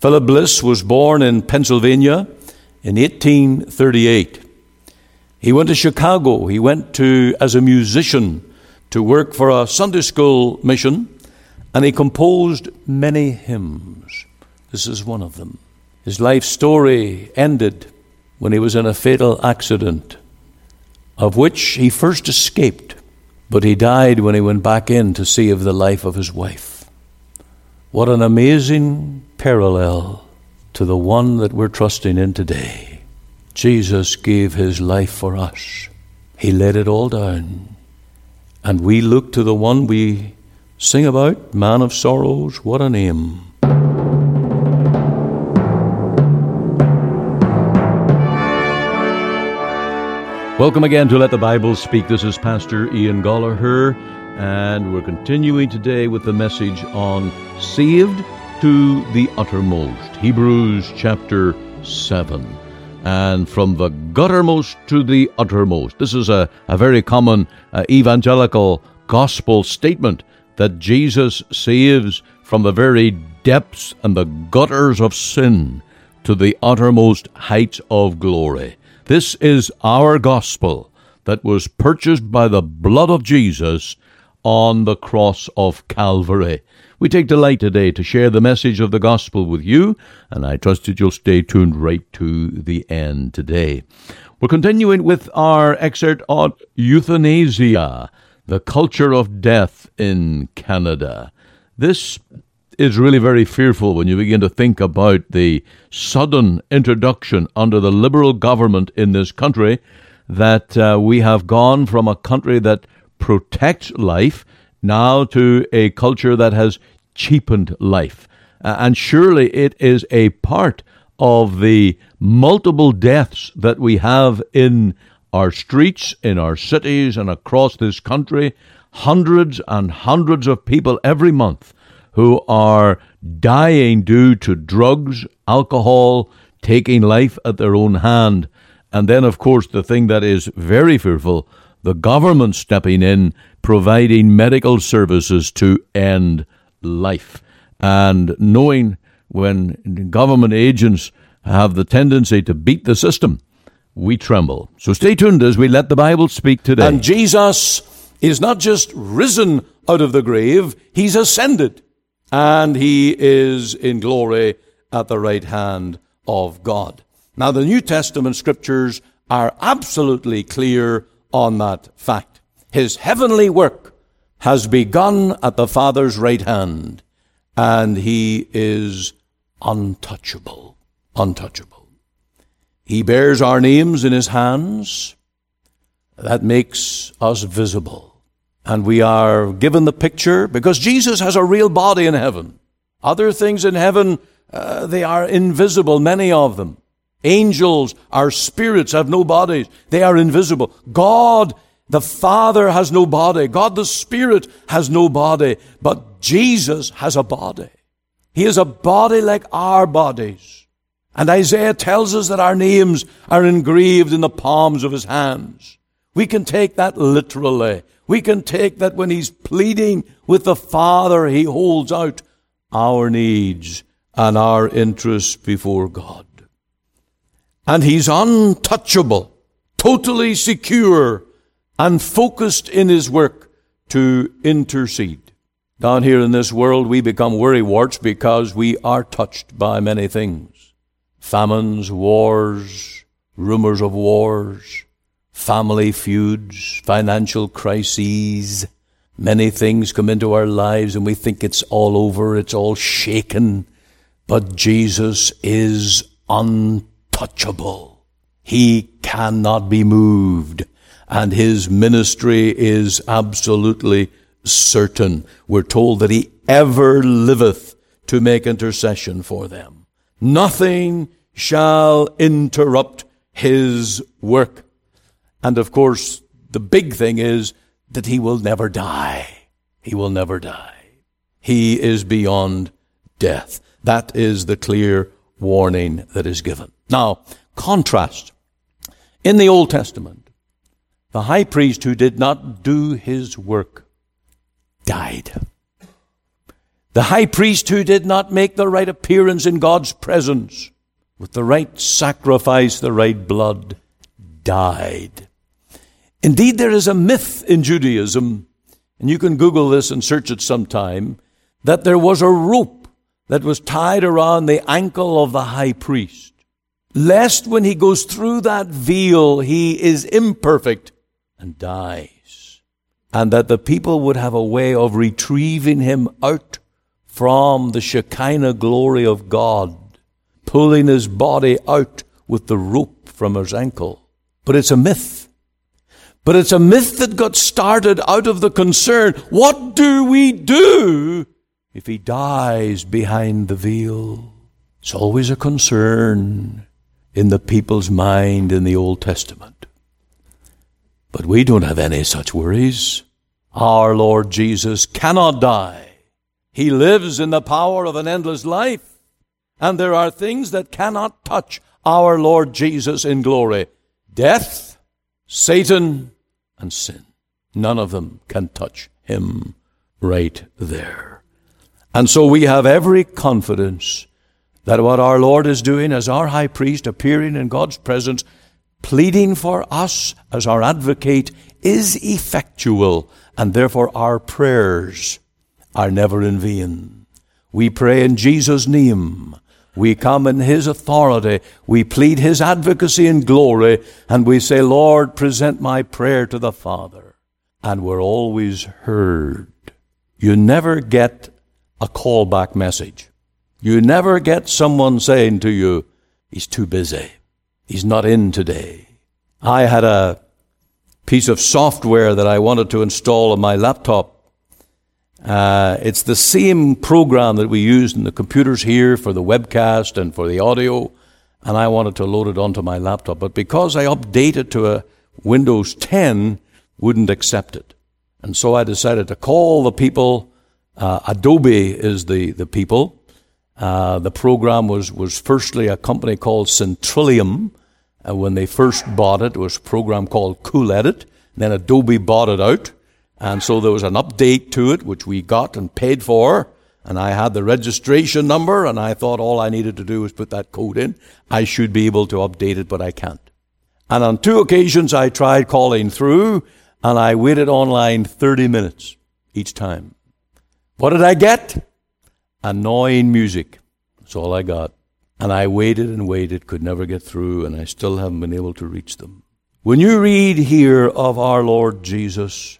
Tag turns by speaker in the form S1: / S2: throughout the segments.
S1: Philip Bliss was born in Pennsylvania in 1838. He went to Chicago. He went to, as a musician, to work for a Sunday school mission, and he composed many hymns. This is one of them. His life story ended when he was in a fatal accident, of which he first escaped, but he died when he went back in to save the life of his wife. What an amazing parallel to the one that we're trusting in today. Jesus gave his life for us. He laid it all down. And we look to the one we sing about, Man of Sorrows, what a name. Welcome again to Let the Bible Speak. This is Pastor Ian Goligher, and we're continuing today with the message on Saved to the Uttermost. Hebrews chapter 7. And from the guttermost to the uttermost. This is a, a very common uh, evangelical gospel statement that Jesus saves from the very depths and the gutters of sin to the uttermost heights of glory. This is our gospel that was purchased by the blood of Jesus on the cross of Calvary. We take delight today to share the message of the gospel with you, and I trust that you'll stay tuned right to the end today. We're continuing with our excerpt on euthanasia, the culture of death in Canada. This is really very fearful when you begin to think about the sudden introduction under the Liberal government in this country that uh, we have gone from a country that protects life now to a culture that has cheapened life. Uh, and surely it is a part of the multiple deaths that we have in our streets, in our cities, and across this country. Hundreds and hundreds of people every month who are dying due to drugs, alcohol, taking life at their own hand. And then, of course, the thing that is very fearful the government stepping in, providing medical services to end life. And knowing when government agents have the tendency to beat the system, we tremble. So stay tuned as we let the Bible speak today. And Jesus is not just risen out of the grave, he's ascended and he is in glory at the right hand of God. Now, the New Testament scriptures are absolutely clear on that fact. His heavenly work has begun at the Father's right hand, and he is untouchable. Untouchable. He bears our names in his hands. That makes us visible. And we are given the picture because Jesus has a real body in heaven. Other things in heaven, uh, they are invisible, many of them. Angels, our spirits have no bodies. They are invisible. God, the Father has no body. God, the Spirit has no body. But Jesus has a body. He has a body like our bodies. And Isaiah tells us that our names are engraved in the palms of his hands. We can take that literally. We can take that when he's pleading with the Father, he holds out our needs and our interests before God. And he's untouchable, totally secure, and focused in his work to intercede. Down here in this world, we become worrywarts because we are touched by many things. Famines, wars, rumors of wars, family feuds, financial crises. Many things come into our lives and we think it's all over, it's all shaken. But Jesus is untouchable. He cannot be moved. And his ministry is absolutely certain. We're told that he ever liveth to make intercession for them. Nothing shall interrupt his work. And of course, the big thing is that he will never die. He will never die. He is beyond death. That is the clear warning that is given. Now, contrast. In the Old Testament, the high priest who did not do his work died. The high priest who did not make the right appearance in God's presence with the right sacrifice, the right blood, died. Indeed, there is a myth in Judaism, and you can Google this and search it sometime, that there was a rope that was tied around the ankle of the high priest, lest when he goes through that veil, he is imperfect and dies. And that the people would have a way of retrieving him out from the Shekinah glory of God, pulling his body out with the rope from his ankle. But it's a myth. But it's a myth that got started out of the concern what do we do if he dies behind the veil? It's always a concern in the people's mind in the Old Testament. But we don't have any such worries. Our Lord Jesus cannot die. He lives in the power of an endless life. And there are things that cannot touch our Lord Jesus in glory. Death, Satan, and sin. None of them can touch him right there. And so we have every confidence that what our Lord is doing as our high priest appearing in God's presence pleading for us as our advocate is effectual, and therefore our prayers are never in vain. We pray in Jesus' name. We come in His authority. We plead His advocacy and glory, and we say, Lord, present my prayer to the Father. And we're always heard. You never get a callback message. You never get someone saying to you, He's too busy. He's not in today. I had a piece of software that I wanted to install on my laptop. Uh, it's the same program that we use in the computers here for the webcast and for the audio, and I wanted to load it onto my laptop. But because I updated to a Windows 10, wouldn't accept it. And so I decided to call the people. Uh, Adobe is the, the people. Uh, the program was, was firstly a company called Syntrillium, uh, when they first bought it, it was a program called Cool Edit. Then Adobe bought it out. And so there was an update to it, which we got and paid for. And I had the registration number, and I thought all I needed to do was put that code in. I should be able to update it, but I can't. And on two occasions, I tried calling through, and I waited online 30 minutes each time. What did I get? Annoying music. That's all I got. And I waited and waited, could never get through, and I still haven't been able to reach them. When you read here of our Lord Jesus,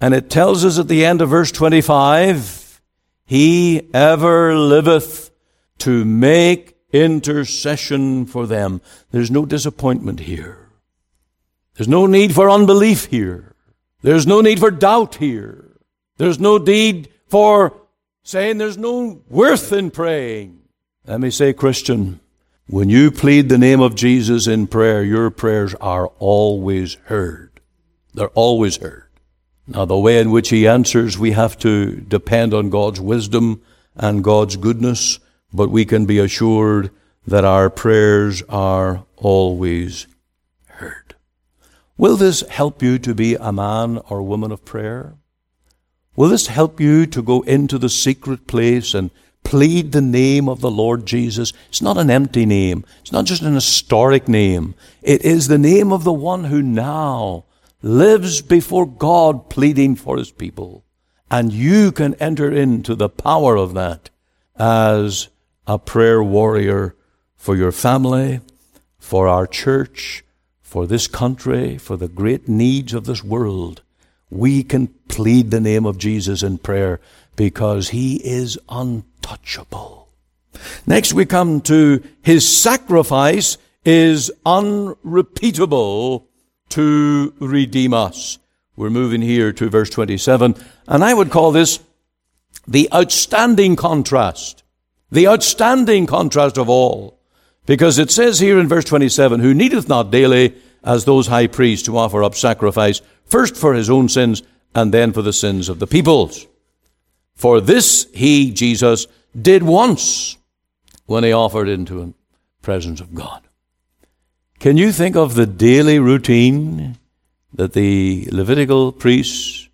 S1: and it tells us at the end of verse 25, He ever liveth to make intercession for them. There's no disappointment here. There's no need for unbelief here. There's no need for doubt here. There's no need for saying there's no worth in praying. Let me say, Christian, when you plead the name of Jesus in prayer, your prayers are always heard. They're always heard. Now, the way in which He answers, we have to depend on God's wisdom and God's goodness, but we can be assured that our prayers are always heard. Will this help you to be a man or woman of prayer? Will this help you to go into the secret place and plead the name of the Lord Jesus. It's not an empty name. It's not just an historic name. It is the name of the one who now lives before God pleading for his people. And you can enter into the power of that as a prayer warrior for your family, for our church, for this country, for the great needs of this world. We can plead the name of Jesus in prayer because he is untouchable. Next we come to his sacrifice is unrepeatable to redeem us. We're moving here to verse 27, and I would call this the outstanding contrast. The outstanding contrast of all. Because it says here in verse 27, who needeth not daily as those high priests to offer up sacrifice, first for his own sins, and then for the sins of the peoples. For this he, Jesus, did once when he offered into the presence of God. Can you think of the daily routine that the Levitical priests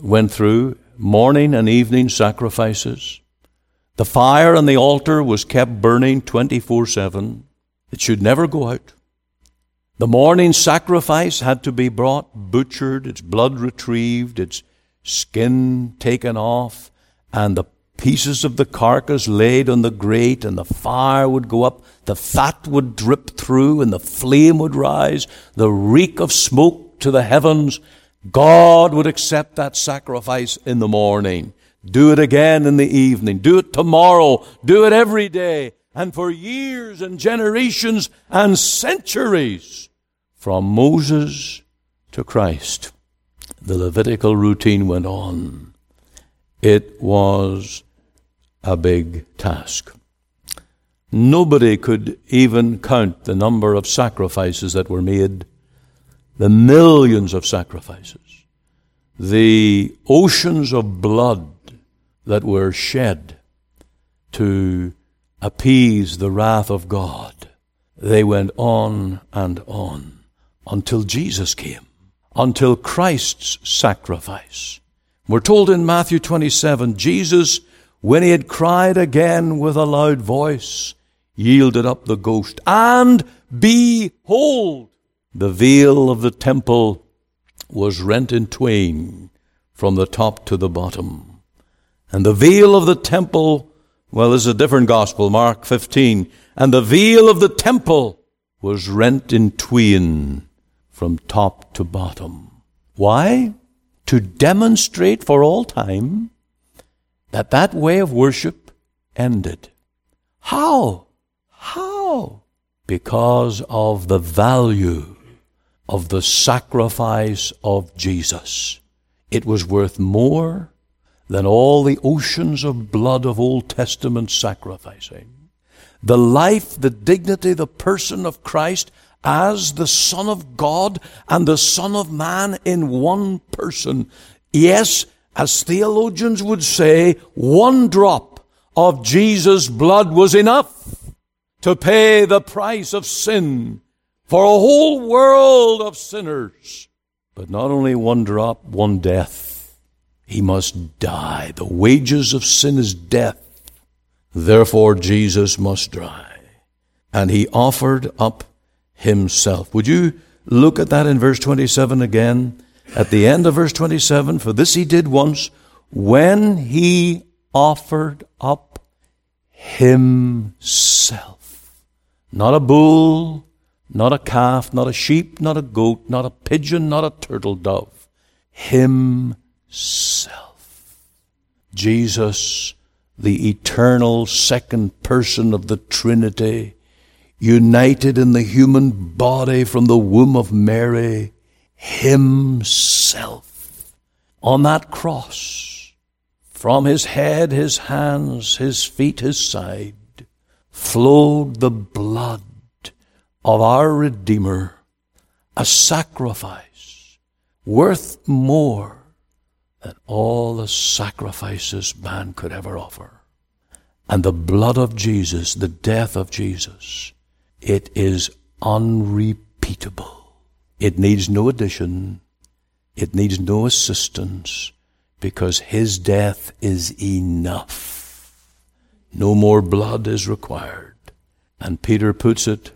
S1: went through, morning and evening sacrifices, The fire on the altar was kept burning 24 7. It should never go out. The morning sacrifice had to be brought, butchered, its blood retrieved, its skin taken off, and the pieces of the carcass laid on the grate, and the fire would go up, the fat would drip through, and the flame would rise, the reek of smoke to the heavens. God would accept that sacrifice in the morning. Do it again in the evening. Do it tomorrow. Do it every day. And for years and generations and centuries, from Moses to Christ, the Levitical routine went on. It was a big task. Nobody could even count the number of sacrifices that were made, the millions of sacrifices, the oceans of blood that were shed to appease the wrath of God. They went on and on until Jesus came, until Christ's sacrifice. We're told in Matthew 27, Jesus, when he had cried again with a loud voice, yielded up the ghost. And behold, the veil of the temple was rent in twain from the top to the bottom. And the veil of the temple, well, is a different gospel, Mark 15. And the veil of the temple was rent in twain from top to bottom. Why? To demonstrate for all time that that way of worship ended. How? How? Because of the value of the sacrifice of Jesus. It was worth more than all the oceans of blood of Old Testament sacrificing. The life, the dignity, the person of Christ as the Son of God and the Son of Man in one person. Yes, as theologians would say, one drop of Jesus' blood was enough to pay the price of sin for a whole world of sinners. But not only one drop, one death he must die. The wages of sin is death. Therefore, Jesus must die. And he offered up himself. Would you look at that in verse 27 again? At the end of verse 27, for this he did once when he offered up himself. Not a bull, not a calf, not a sheep, not a goat, not a pigeon, not a turtle dove. Himself self. Jesus, the eternal second person of the Trinity, united in the human body from the womb of Mary, Himself on that cross, from His head, His hands, His feet, His side, flowed the blood of our Redeemer, a sacrifice worth more than all the sacrifices man could ever offer. And the blood of Jesus, the death of Jesus, it is unrepeatable. It needs no addition. It needs no assistance because his death is enough. No more blood is required. And Peter puts it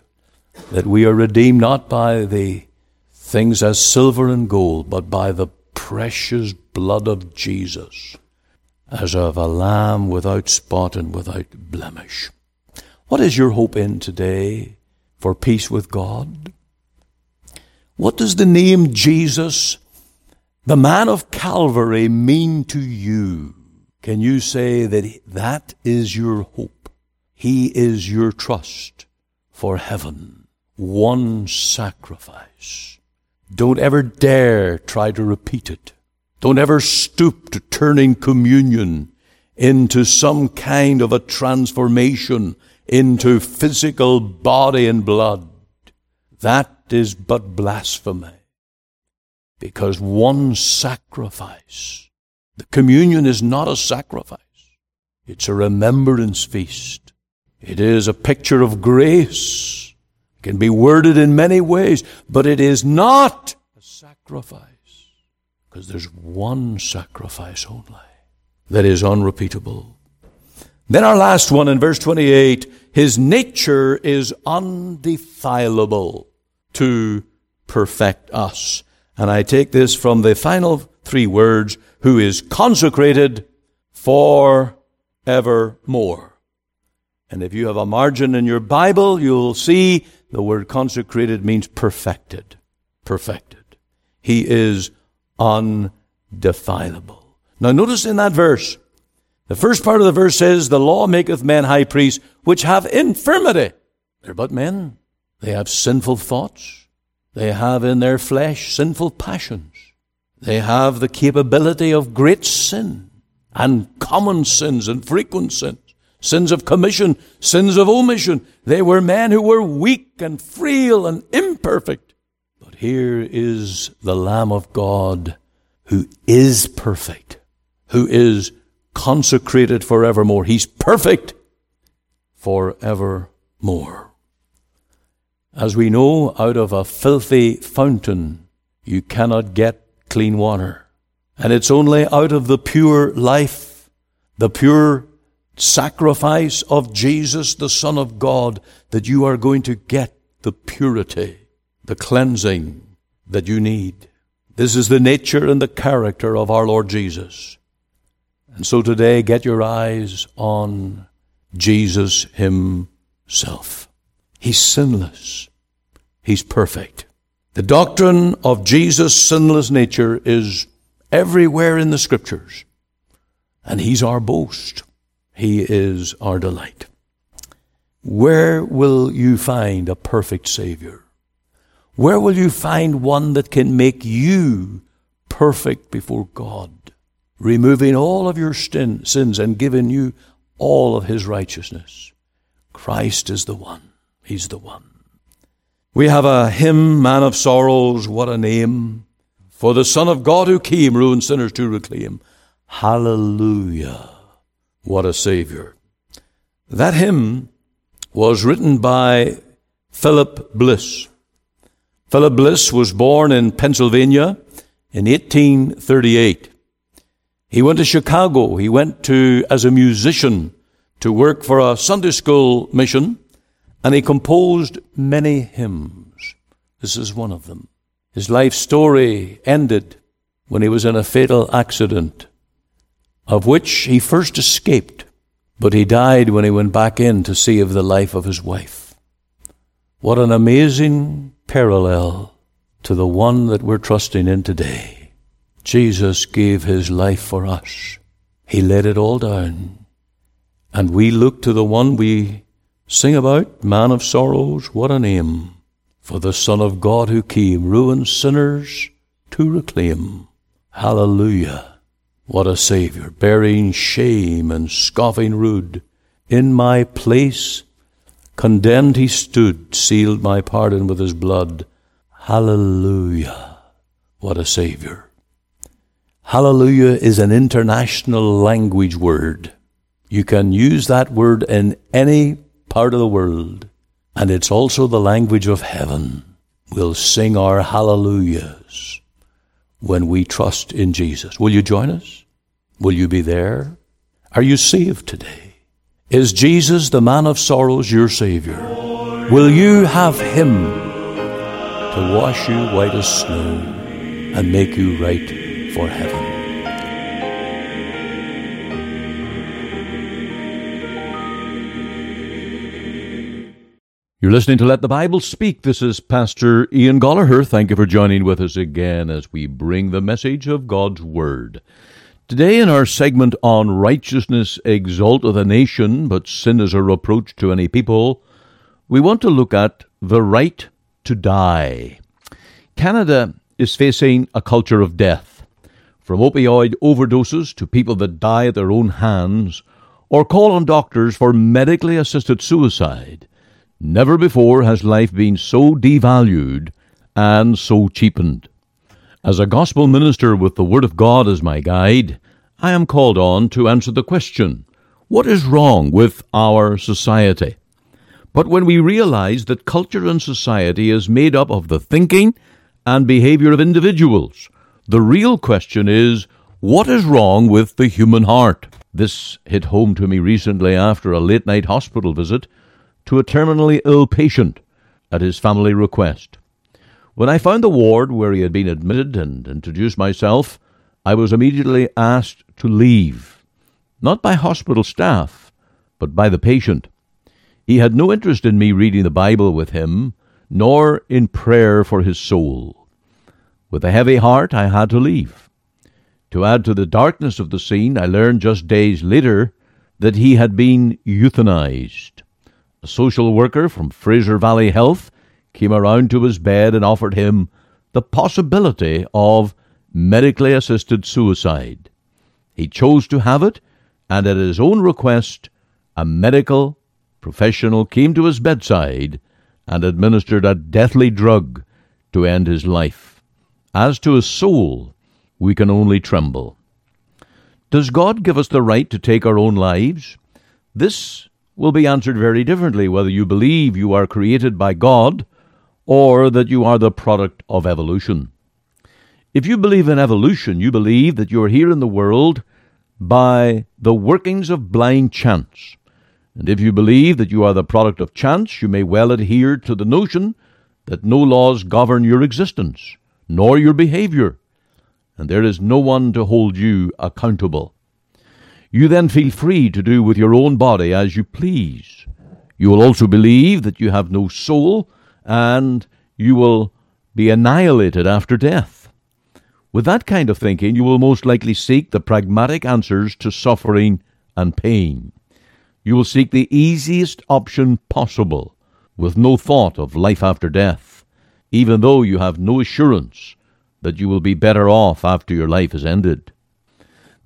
S1: that we are redeemed not by the things as silver and gold, but by the precious blood of Jesus as of a lamb without spot and without blemish. What is your hope in today for peace with God? What does the name Jesus, the man of Calvary, mean to you? Can you say that that is your hope? He is your trust for heaven. One sacrifice. Don't ever dare try to repeat it. Don't ever stoop to turning communion into some kind of a transformation into physical body and blood. That is but blasphemy. Because one sacrifice, the communion is not a sacrifice. It's a remembrance feast. It is a picture of grace. Can be worded in many ways, but it is not a sacrifice. Because there's one sacrifice only that is unrepeatable. Then our last one in verse 28 His nature is undefilable to perfect us. And I take this from the final three words, who is consecrated for evermore. And if you have a margin in your Bible, you'll see the word consecrated means perfected. Perfected. He is undefilable. Now notice in that verse, the first part of the verse says, The law maketh men high priests, which have infirmity. They're but men. They have sinful thoughts. They have in their flesh sinful passions. They have the capability of great sin and common sins and frequent sins, sins of commission, sins of omission. They were men who were weak and frail and imperfect. But here is the Lamb of God who is perfect, who is consecrated forevermore. He's perfect forevermore. As we know, out of a filthy fountain, you cannot get clean water. And it's only out of the pure life, the pure sacrifice of Jesus, the Son of God, that you are going to get the purity, the cleansing that you need. This is the nature and the character of our Lord Jesus. And so today, get your eyes on Jesus Himself. He's sinless. He's perfect. The doctrine of Jesus' sinless nature is everywhere in the scriptures. And He's our boast. He is our delight. Where will you find a perfect Savior? Where will you find one that can make you perfect before God, removing all of your sin, sins and giving you all of His righteousness? Christ is the one. He's the one. We have a hymn, Man of Sorrows, what a name. For the Son of God who came, ruined sinners to reclaim. Hallelujah. What a Savior. That hymn was written by Philip Bliss. Philip Bliss was born in Pennsylvania in 1838. He went to Chicago. He went to, as a musician, to work for a Sunday school mission, and he composed many hymns. This is one of them. His life story ended when he was in a fatal accident, of which he first escaped, but he died when he went back in to see of the life of his wife. What an amazing parallel to the one that we're trusting in today. Jesus gave his life for us. He laid it all down. And we look to the one we sing about, Man of Sorrows, what a name for the Son of God who came, ruined sinners to reclaim. Hallelujah. What a Savior, bearing shame and scoffing rude. In my place, condemned he stood, sealed my pardon with his blood. Hallelujah. What a Savior. Hallelujah is an international language word. You can use that word in any part of the world. And it's also the language of heaven. We'll sing our hallelujahs when we trust in Jesus. Will you join us? Will you be there? Are you saved today? Is Jesus, the man of sorrows, your Savior? Will you have Him to wash you white as snow and make you right for heaven? You're listening to Let the Bible Speak. This is Pastor Ian Goligher. Thank you for joining with us again as we bring the message of God's Word. Today, in our segment on righteousness exalteth a nation, but sin is a reproach to any people, we want to look at the right to die. Canada is facing a culture of death, from opioid overdoses to people that die at their own hands or call on doctors for medically assisted suicide. Never before has life been so devalued and so cheapened. As a gospel minister with the Word of God as my guide, I am called on to answer the question what is wrong with our society? But when we realize that culture and society is made up of the thinking and behavior of individuals, the real question is what is wrong with the human heart? This hit home to me recently after a late night hospital visit to a terminally ill patient at his family request. When I found the ward where he had been admitted and introduced myself, I was immediately asked to leave, not by hospital staff, but by the patient. He had no interest in me reading the Bible with him, nor in prayer for his soul. With a heavy heart, I had to leave. To add to the darkness of the scene, I learned just days later that he had been euthanized. A social worker from Fraser Valley Health came around to his bed and offered him the possibility of medically assisted suicide. He chose to have it, and at his own request, a medical professional came to his bedside and administered a deathly drug to end his life. As to his soul, we can only tremble. Does God give us the right to take our own lives? This will be answered very differently whether you believe you are created by God or that you are the product of evolution. If you believe in evolution, you believe that you are here in the world by the workings of blind chance. And if you believe that you are the product of chance, you may well adhere to the notion that no laws govern your existence, nor your behavior, and there is no one to hold you accountable. You then feel free to do with your own body as you please. You will also believe that you have no soul, and you will be annihilated after death. With that kind of thinking, you will most likely seek the pragmatic answers to suffering and pain. You will seek the easiest option possible, with no thought of life after death, even though you have no assurance that you will be better off after your life is ended.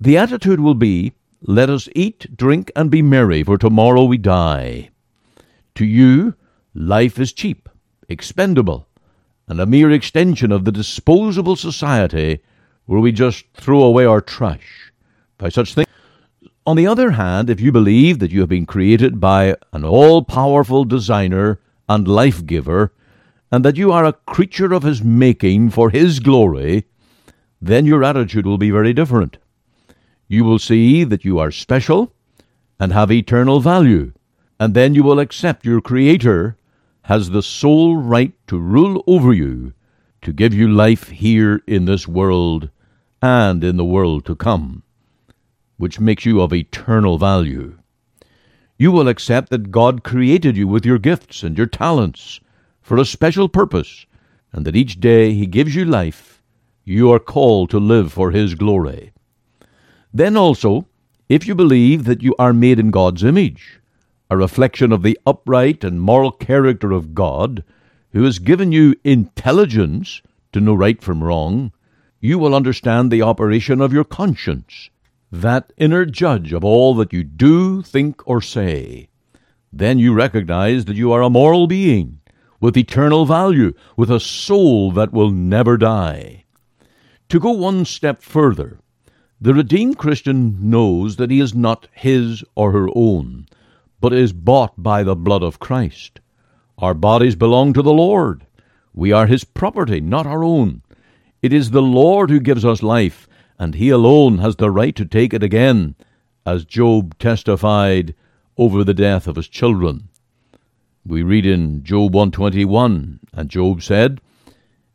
S1: The attitude will be, Let us eat, drink, and be merry, for tomorrow we die. To you, life is cheap, expendable, and a mere extension of the disposable society where we just throw away our trash. By such things, on the other hand, if you believe that you have been created by an all powerful designer and life giver, and that you are a creature of his making for his glory, then your attitude will be very different. You will see that you are special and have eternal value, and then you will accept your Creator has the sole right to rule over you, to give you life here in this world and in the world to come which makes you of eternal value. You will accept that God created you with your gifts and your talents for a special purpose, and that each day He gives you life, you are called to live for His glory. Then also, if you believe that you are made in God's image, a reflection of the upright and moral character of God, who has given you intelligence to know right from wrong, you will understand the operation of your conscience that inner judge of all that you do, think, or say. Then you recognize that you are a moral being with eternal value, with a soul that will never die. To go one step further, the redeemed Christian knows that he is not his or her own, but is bought by the blood of Christ. Our bodies belong to the Lord. We are his property, not our own. It is the Lord who gives us life, and he alone has the right to take it again, as Job testified over the death of his children. We read in Job 121, and Job said,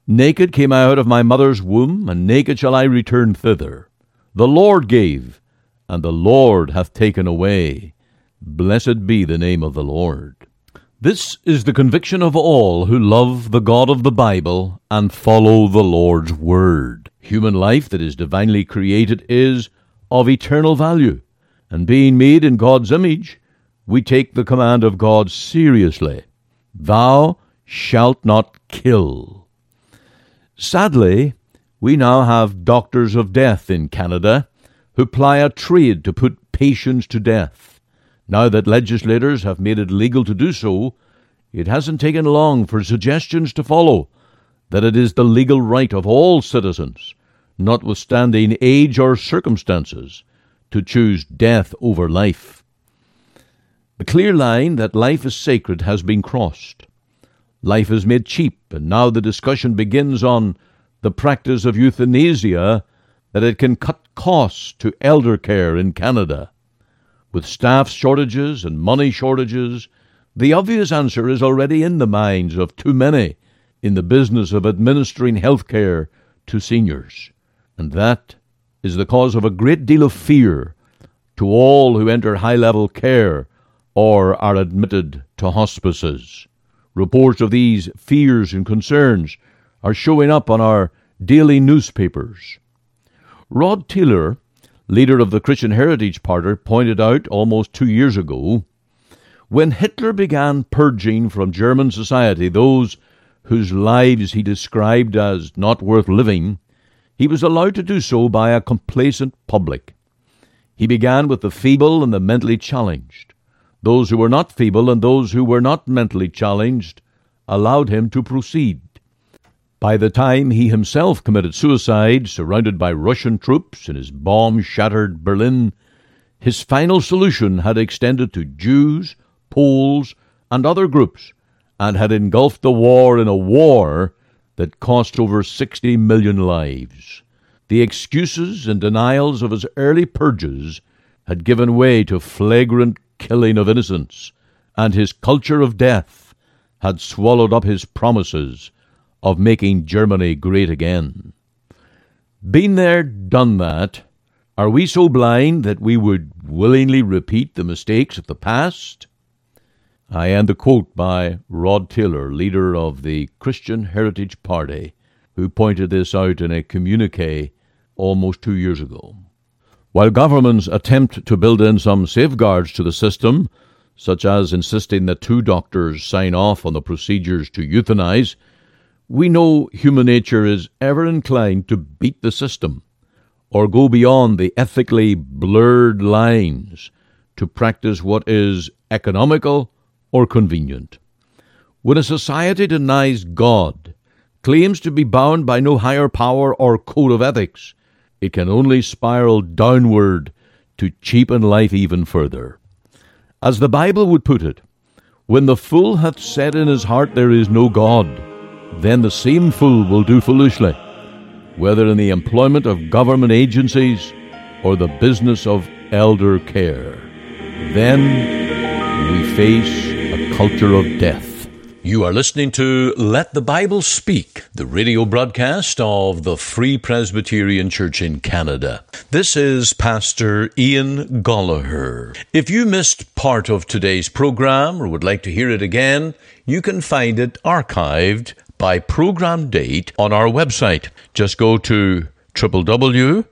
S1: Naked came I out of my mother's womb, and naked shall I return thither. The Lord gave, and the Lord hath taken away. Blessed be the name of the Lord. This is the conviction of all who love the God of the Bible and follow the Lord's Word. Human life that is divinely created is of eternal value, and being made in God's image, we take the command of God seriously. Thou shalt not kill. Sadly, we now have doctors of death in Canada who ply a trade to put patients to death. Now that legislators have made it legal to do so, it hasn't taken long for suggestions to follow that it is the legal right of all citizens, notwithstanding age or circumstances, to choose death over life. The clear line that life is sacred has been crossed. Life is made cheap, and now the discussion begins on the practice of euthanasia that it can cut costs to elder care in Canada. With staff shortages and money shortages, the obvious answer is already in the minds of too many in the business of administering health care to seniors. And that is the cause of a great deal of fear to all who enter high level care or are admitted to hospices. Reports of these fears and concerns are showing up on our daily newspapers. Rod Taylor, leader of the Christian Heritage Party, pointed out almost two years ago when Hitler began purging from German society those whose lives he described as not worth living, he was allowed to do so by a complacent public. He began with the feeble and the mentally challenged. Those who were not feeble and those who were not mentally challenged allowed him to proceed. By the time he himself committed suicide, surrounded by Russian troops in his bomb shattered Berlin, his final solution had extended to Jews, Poles, and other groups, and had engulfed the war in a war that cost over 60 million lives. The excuses and denials of his early purges had given way to flagrant killing of innocents, and his culture of death had swallowed up his promises of making Germany great again. Been there, done that. Are we so blind that we would willingly repeat the mistakes of the past? I end the quote by Rod Taylor, leader of the Christian Heritage Party, who pointed this out in a communique almost two years ago. While governments attempt to build in some safeguards to the system, such as insisting that two doctors sign off on the procedures to euthanize, we know human nature is ever inclined to beat the system or go beyond the ethically blurred lines to practice what is economical or convenient. When a society denies God, claims to be bound by no higher power or code of ethics, it can only spiral downward to cheapen life even further. As the Bible would put it, when the fool hath said in his heart there is no God, then the same fool will do foolishly, whether in the employment of government agencies or the business of elder care. Then we face a culture of death. You are listening to Let the Bible Speak, the radio broadcast of the Free Presbyterian Church in Canada. This is Pastor Ian Goligher. If you missed part of today's program or would like to hear it again, you can find it archived by program date on our website. Just go to www.ltbs.ca,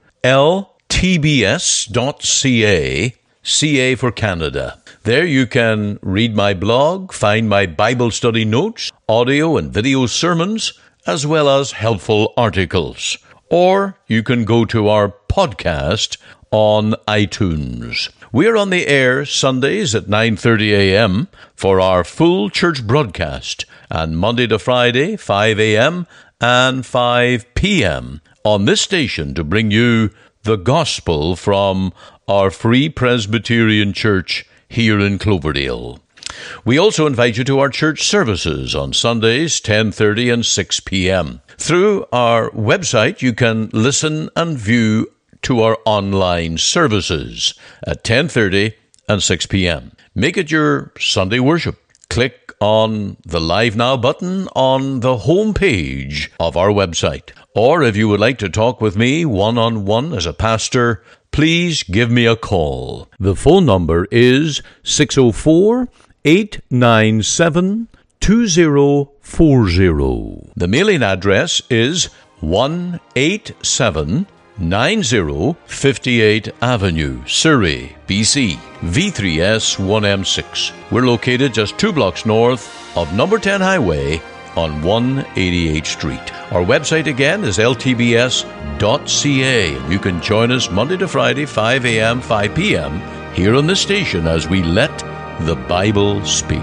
S1: CA for Canada. There you can read my blog, find my Bible study notes, audio and video sermons, as well as helpful articles. Or you can go to our podcast on iTunes. We're on the air Sundays at 9:30 a.m. for our full church broadcast and Monday to Friday 5 a.m. and 5 p.m. on this station to bring you the gospel from our Free Presbyterian Church here in Cloverdale. We also invite you to our church services on Sundays 10:30 and 6 p.m. Through our website you can listen and view to our online services at 10:30 and 6 p.m. Make it your Sunday worship. Click on the Live Now button on the home page of our website. Or if you would like to talk with me one on one as a pastor, please give me a call. The phone number is 604 897 2040. The mailing address is 187 9058 Avenue, Surrey, BC, V3S 1M6. We're located just two blocks north of number 10 Highway on 188th Street. Our website again is ltbs.ca. You can join us Monday to Friday, 5 a.m., 5 p.m. here on the station as we let the Bible speak.